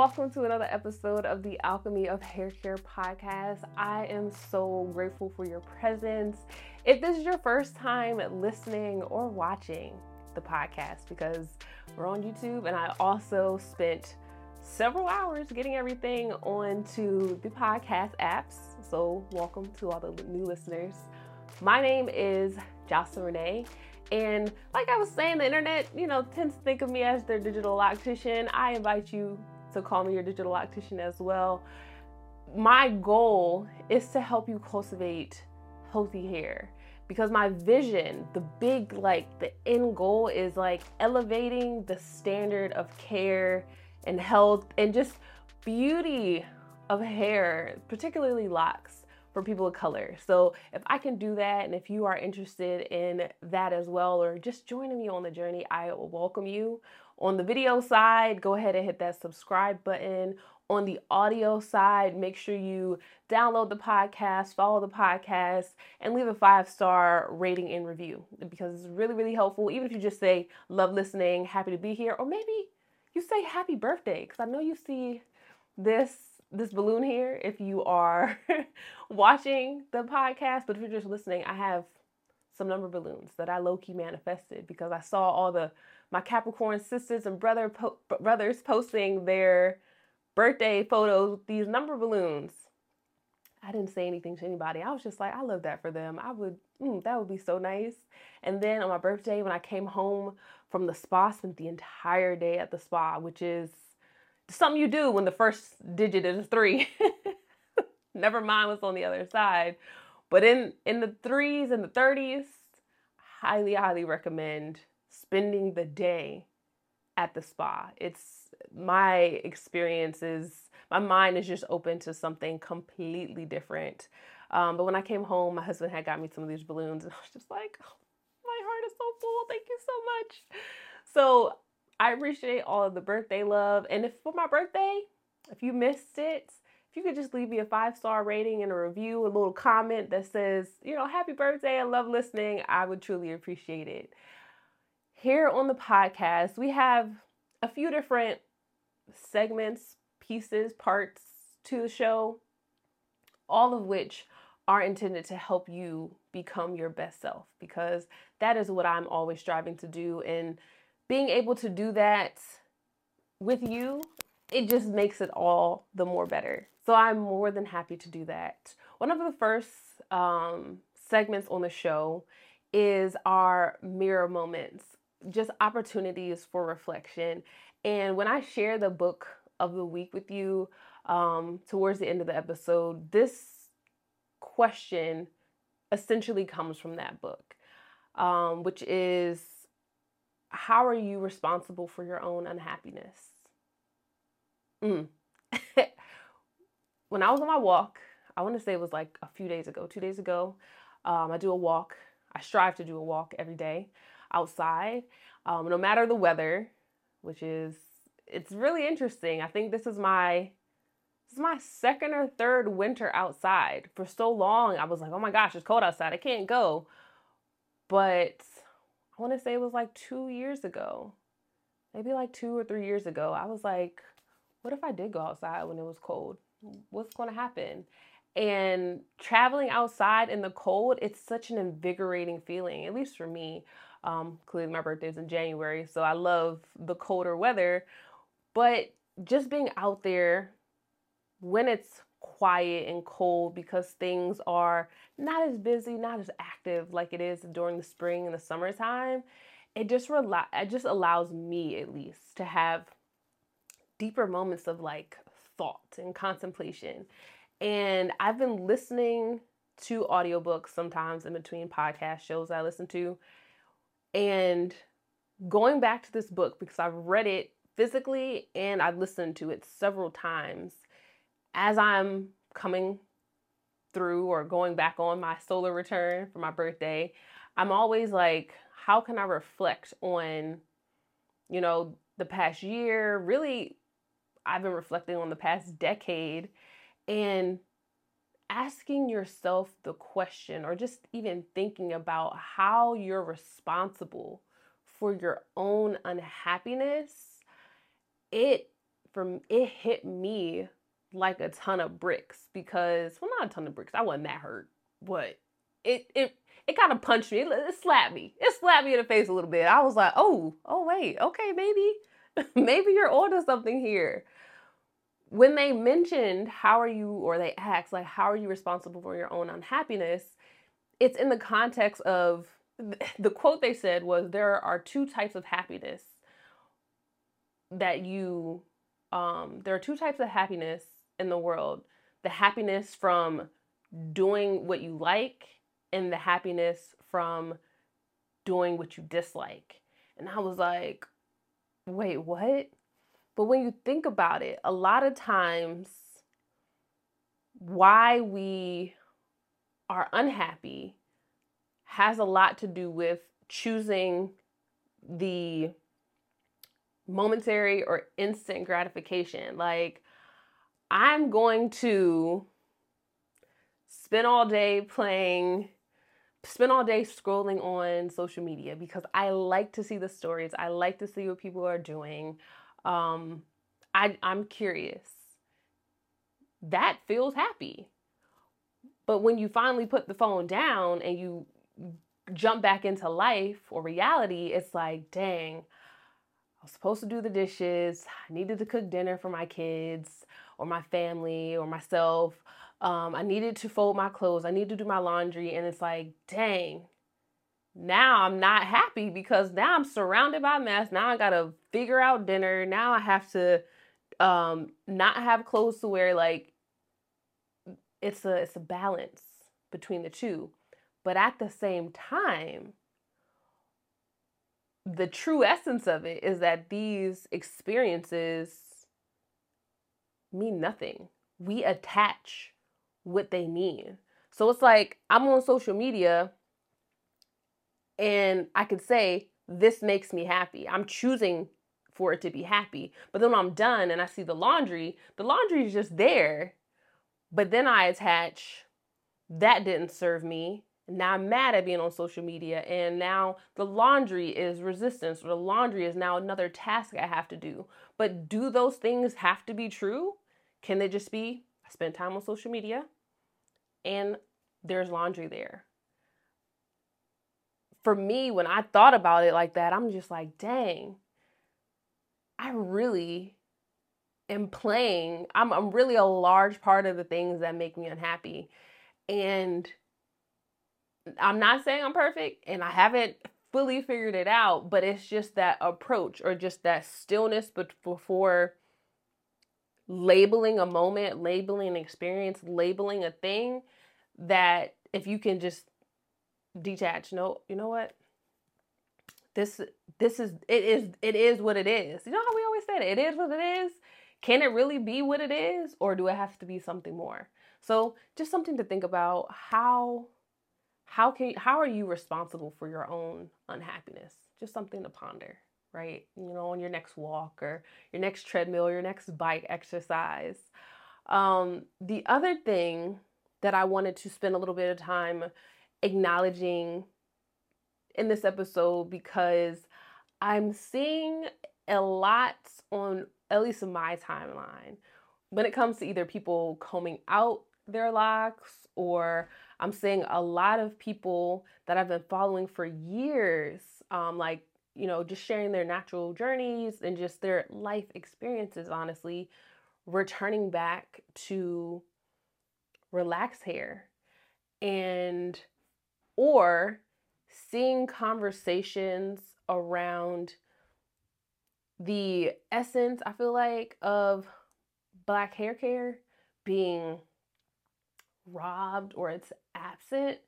welcome to another episode of the Alchemy of Hair Care podcast. I am so grateful for your presence. If this is your first time listening or watching the podcast, because we're on YouTube and I also spent several hours getting everything onto the podcast apps. So, welcome to all the new listeners. My name is Jocelyn Renee. And like I was saying, the internet, you know, tends to think of me as their digital loctician. I invite you to call me your digital loctician as well. My goal is to help you cultivate healthy hair because my vision, the big, like, the end goal is like elevating the standard of care and health and just beauty of hair, particularly locks for people of color. So if I can do that, and if you are interested in that as well, or just joining me on the journey, I will welcome you. On the video side, go ahead and hit that subscribe button. On the audio side, make sure you download the podcast, follow the podcast, and leave a five star rating and review because it's really, really helpful. Even if you just say, love listening, happy to be here, or maybe you say happy birthday because I know you see this this balloon here if you are watching the podcast, but if you're just listening, I have some number balloons that I low key manifested because I saw all the my Capricorn sisters and brother po- brothers posting their birthday photos with these number balloons. I didn't say anything to anybody. I was just like, I love that for them. I would, mm, that would be so nice. And then on my birthday, when I came home from the spa, spent the entire day at the spa, which is something you do when the first digit is three. Never mind what's on the other side. But in in the threes and the thirties, highly, highly recommend spending the day at the spa. It's my experience is my mind is just open to something completely different. Um, but when I came home, my husband had got me some of these balloons, and I was just like, oh, my heart is so full. Thank you so much. So I appreciate all of the birthday love. And if for my birthday, if you missed it, if you could just leave me a five star rating and a review, a little comment that says, you know, happy birthday, I love listening, I would truly appreciate it. Here on the podcast, we have a few different segments, pieces, parts to the show, all of which are intended to help you become your best self because that is what I'm always striving to do. And being able to do that with you, it just makes it all the more better. So I'm more than happy to do that. One of the first um, segments on the show is our mirror moments, just opportunities for reflection. And when I share the book of the week with you um, towards the end of the episode, this question essentially comes from that book, um, which is how are you responsible for your own unhappiness? Mm. when I was on my walk, I want to say it was like a few days ago, two days ago, um, I do a walk. I strive to do a walk every day outside, um, no matter the weather, which is it's really interesting. I think this is my this is my second or third winter outside. For so long, I was like, oh my gosh, it's cold outside. I can't go. But I want to say it was like two years ago, maybe like two or three years ago. I was like, what if I did go outside when it was cold? What's going to happen? And traveling outside in the cold, it's such an invigorating feeling, at least for me. Um, clearly, my birthday's in January, so I love the colder weather. But just being out there when it's quiet and cold because things are not as busy, not as active like it is during the spring and the summertime. It just rela- it just allows me at least to have deeper moments of like thought and contemplation. And I've been listening to audiobooks sometimes in between podcast shows I listen to and going back to this book because I've read it physically and I've listened to it several times as I'm coming through or going back on my solar return for my birthday, I'm always like, how can I reflect on, you know, the past year? Really, I've been reflecting on the past decade and asking yourself the question or just even thinking about how you're responsible for your own unhappiness. It from it hit me like a ton of bricks because well not a ton of bricks. I wasn't that hurt, but it it it kind of punched me. It, it slapped me. It slapped me in the face a little bit. I was like, oh, oh wait, okay, maybe, maybe you're onto something here. When they mentioned how are you, or they asked like, how are you responsible for your own unhappiness? It's in the context of the quote they said was there are two types of happiness that you um there are two types of happiness in the world the happiness from doing what you like and the happiness from doing what you dislike and i was like wait what but when you think about it a lot of times why we are unhappy has a lot to do with choosing the momentary or instant gratification. Like, I'm going to spend all day playing, spend all day scrolling on social media because I like to see the stories. I like to see what people are doing. Um, I, I'm curious. That feels happy. But when you finally put the phone down and you jump back into life or reality, it's like, dang, I was supposed to do the dishes. I needed to cook dinner for my kids or my family or myself. Um, I needed to fold my clothes. I need to do my laundry. And it's like, dang, now I'm not happy because now I'm surrounded by mess. Now I got to figure out dinner. Now I have to um, not have clothes to wear. Like, it's a it's a balance between the two. But at the same time, the true essence of it is that these experiences mean nothing. We attach what they mean. So it's like I'm on social media and I could say, this makes me happy. I'm choosing for it to be happy. But then when I'm done and I see the laundry, the laundry is just there. But then I attach, that didn't serve me. Now I'm mad at being on social media, and now the laundry is resistance, or the laundry is now another task I have to do. But do those things have to be true? Can they just be, I spent time on social media and there's laundry there? For me, when I thought about it like that, I'm just like, dang, I really am playing. I'm, I'm really a large part of the things that make me unhappy. And I'm not saying I'm perfect and I haven't fully figured it out, but it's just that approach or just that stillness but before labeling a moment, labeling an experience, labeling a thing that if you can just detach, no, you know what? This this is it is it is what it is. You know how we always say it, it is what it is. Can it really be what it is or do it have to be something more? So, just something to think about how how can how are you responsible for your own unhappiness? Just something to ponder, right? You know, on your next walk or your next treadmill, or your next bike exercise. Um, the other thing that I wanted to spend a little bit of time acknowledging in this episode because I'm seeing a lot on at least in my timeline when it comes to either people combing out their locks or I'm seeing a lot of people that I've been following for years, um, like, you know, just sharing their natural journeys and just their life experiences, honestly, returning back to relax hair. And or seeing conversations around the essence, I feel like, of black hair care being robbed or it's absent.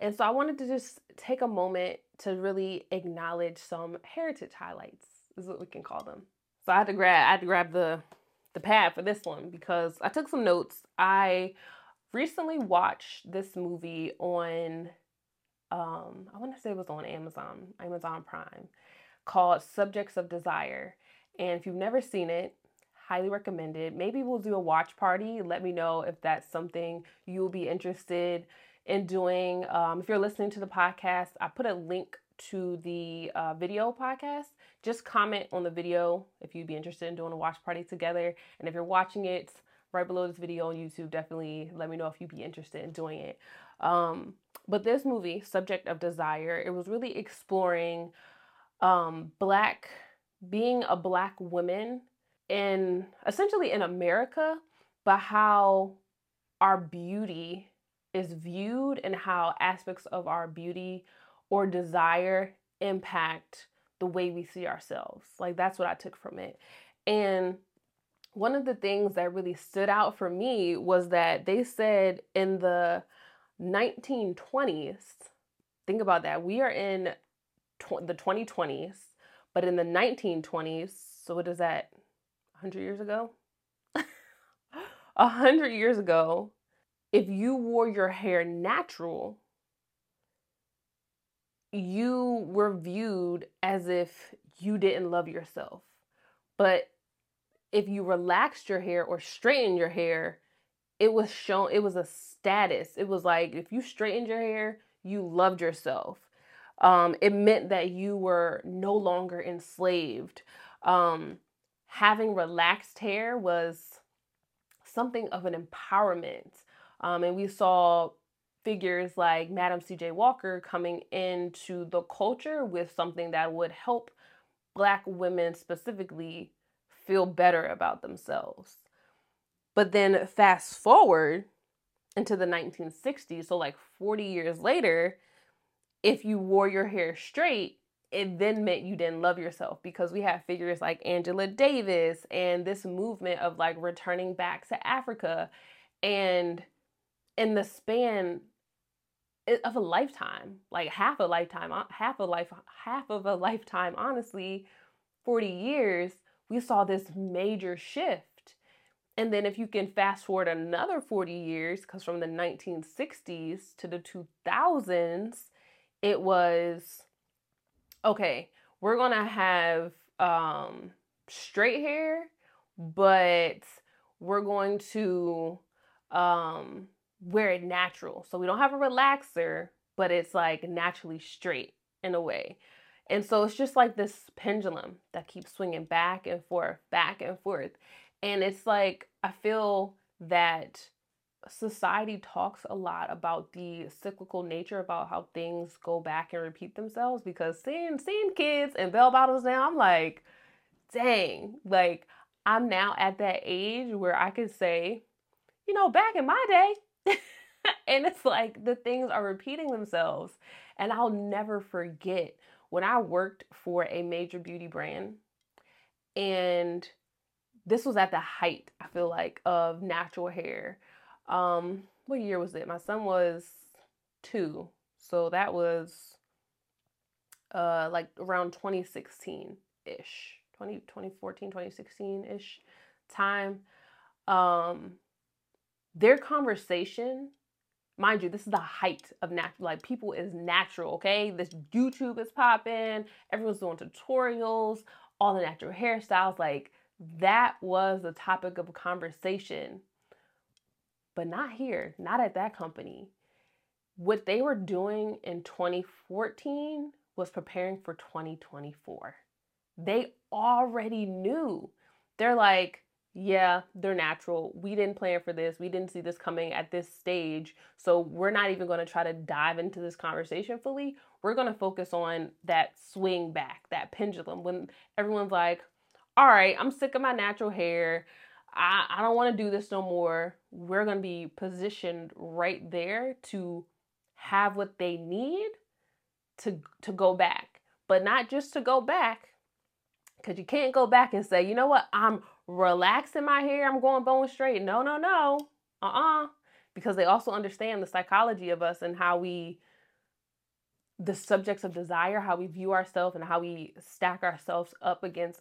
And so I wanted to just take a moment to really acknowledge some heritage highlights, is what we can call them. So I had to grab I had to grab the the pad for this one because I took some notes. I recently watched this movie on um I want to say it was on Amazon, Amazon Prime, called Subjects of Desire. And if you've never seen it, highly recommend it. Maybe we'll do a watch party. Let me know if that's something you'll be interested in doing. Um, if you're listening to the podcast, I put a link to the uh, video podcast, just comment on the video if you'd be interested in doing a watch party together. And if you're watching it right below this video on YouTube, definitely let me know if you'd be interested in doing it. Um, but this movie, Subject of Desire, it was really exploring um, black being a black woman in essentially in America, but how our beauty is viewed and how aspects of our beauty or desire impact the way we see ourselves. Like that's what I took from it. And one of the things that really stood out for me was that they said in the 1920s, think about that, we are in tw- the 2020s, but in the 1920s, so what is that, 100 years ago? 100 years ago, if you wore your hair natural, you were viewed as if you didn't love yourself. But if you relaxed your hair or straightened your hair, it was shown, it was a status. It was like if you straightened your hair, you loved yourself. Um, it meant that you were no longer enslaved. Um, having relaxed hair was something of an empowerment. Um, and we saw figures like Madam C.J. Walker coming into the culture with something that would help Black women specifically feel better about themselves. But then fast forward into the 1960s, so like 40 years later, if you wore your hair straight, it then meant you didn't love yourself because we have figures like Angela Davis and this movement of like returning back to Africa. And in the span of a lifetime, like half a lifetime, uh, half a life, half of a lifetime, honestly, 40 years, we saw this major shift. And then if you can fast forward another 40 years, because from the 1960s to the 2000s, it was okay, we're gonna have um straight hair, but we're going to um wear it natural. So we don't have a relaxer, but it's like naturally straight in a way. And so it's just like this pendulum that keeps swinging back and forth, back and forth. And it's like, I feel that society talks a lot about the cyclical nature about how things go back and repeat themselves because seeing seeing kids and bell bottles now I'm like dang like I'm now at that age where I could say you know back in my day and it's like the things are repeating themselves. And I'll never forget when I worked for a major beauty brand, and this was at the height, I feel like, of natural hair. Um, what year was it? My son was two, so that was uh like around 2016 ish 20 2014 2016 ish time um their conversation mind you, this is the height of natural, like people is natural, okay? This YouTube is popping, everyone's doing tutorials, all the natural hairstyles. Like that was the topic of conversation, but not here, not at that company. What they were doing in 2014 was preparing for 2024. They already knew. They're like, yeah, they're natural. We didn't plan for this. We didn't see this coming at this stage. So we're not even going to try to dive into this conversation fully. We're going to focus on that swing back, that pendulum when everyone's like, all right, I'm sick of my natural hair. I, I don't want to do this no more. We're going to be positioned right there to have what they need to to go back. But not just to go back, because you can't go back and say, you know what, I'm relaxing my hair, I'm going bone straight. No, no, no. Uh uh-uh. uh. Because they also understand the psychology of us and how we, the subjects of desire, how we view ourselves and how we stack ourselves up against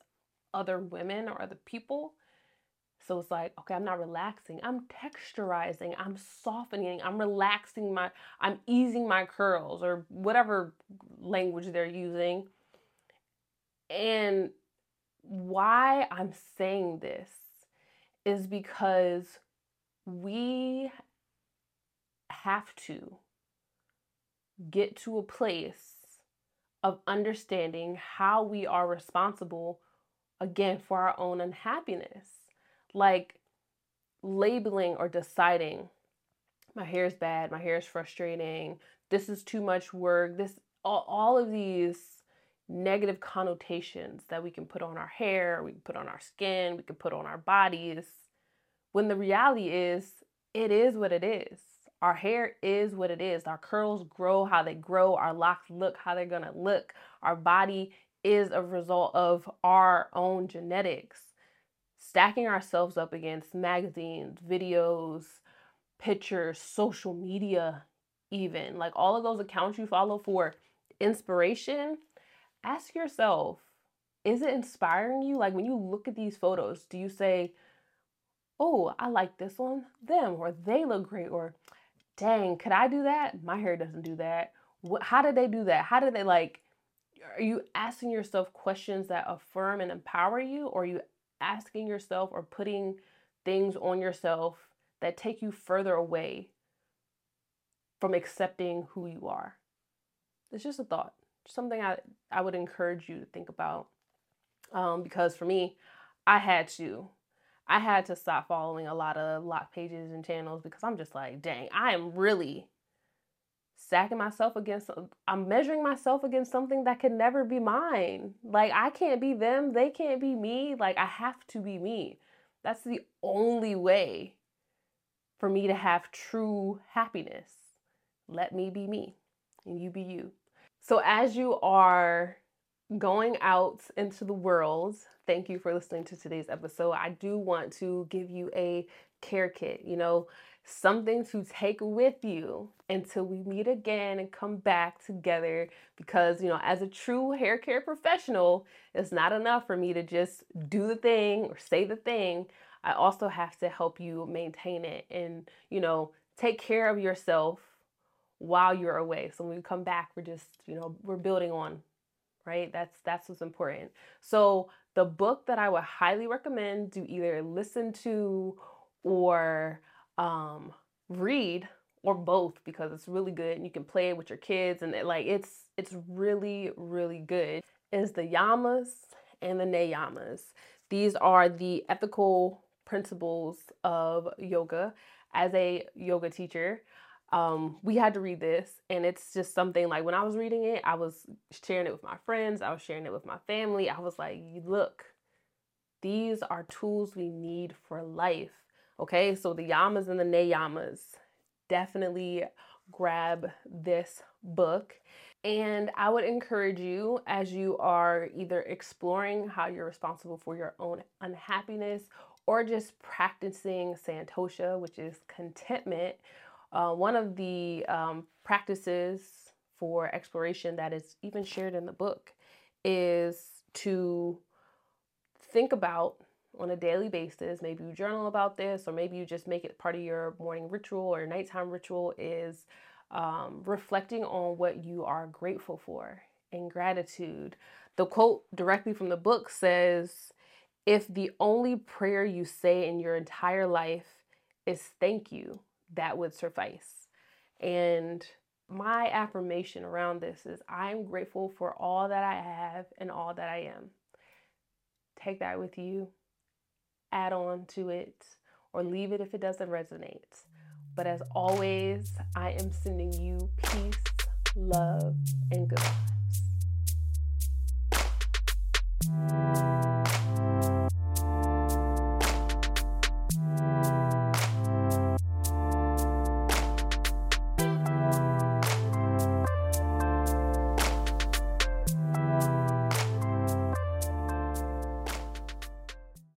other women or other people. So it's like, okay, I'm not relaxing. I'm texturizing. I'm softening. I'm relaxing my, I'm easing my curls or whatever language they're using. And why I'm saying this is because we have to get to a place of understanding how we are responsible again for our own unhappiness. Like labeling or deciding my hair is bad, my hair is frustrating, this is too much work, this all, all of these negative connotations that we can put on our hair, we can put on our skin, we can put on our bodies. When the reality is, it is what it is. Our hair is what it is. Our curls grow how they grow. Our locks look how they're going to look. Our body is a result of our own genetics. Stacking ourselves up against magazines, videos, pictures, social media, even like all of those accounts you follow for inspiration, ask yourself is it inspiring you? Like when you look at these photos, do you say, oh, I like this one, them, or they look great, or dang, could I do that? My hair doesn't do that. How did they do that? How did they like? Are you asking yourself questions that affirm and empower you, or are you asking yourself or putting things on yourself that take you further away from accepting who you are? It's just a thought, something I, I would encourage you to think about. Um, because for me, I had to I had to stop following a lot of lock pages and channels because I'm just like, dang, I am really stacking myself against uh, I'm measuring myself against something that can never be mine. Like I can't be them, they can't be me. Like I have to be me. That's the only way for me to have true happiness. Let me be me and you be you. So as you are going out into the world, thank you for listening to today's episode. I do want to give you a care kit, you know, something to take with you until we meet again and come back together. Because, you know, as a true hair care professional, it's not enough for me to just do the thing or say the thing. I also have to help you maintain it and, you know, take care of yourself while you're away. So when we come back, we're just, you know, we're building on right? That's that's what's important. So the book that I would highly recommend to either listen to or um, read or both because it's really good and you can play it with your kids and it, like it's it's really really good is the yamas and the niyamas These are the ethical principles of yoga. As a yoga teacher, um, we had to read this and it's just something like when i was reading it i was sharing it with my friends i was sharing it with my family. I was like look these are tools we need for life okay so the yamas and the niyamas definitely grab this book. And i would encourage you as you are either exploring how you're responsible for your own unhappiness or just practicing santosha which is contentment uh, one of the um, practices for exploration that is even shared in the book is to think about on a daily basis. Maybe you journal about this, or maybe you just make it part of your morning ritual or nighttime ritual is um, reflecting on what you are grateful for and gratitude. The quote directly from the book says, If the only prayer you say in your entire life is thank you, that would suffice. And my affirmation around this is I'm grateful for all that I have and all that I am. Take that with you, add on to it, or leave it if it doesn't resonate. But as always, I am sending you peace, love, and good vibes.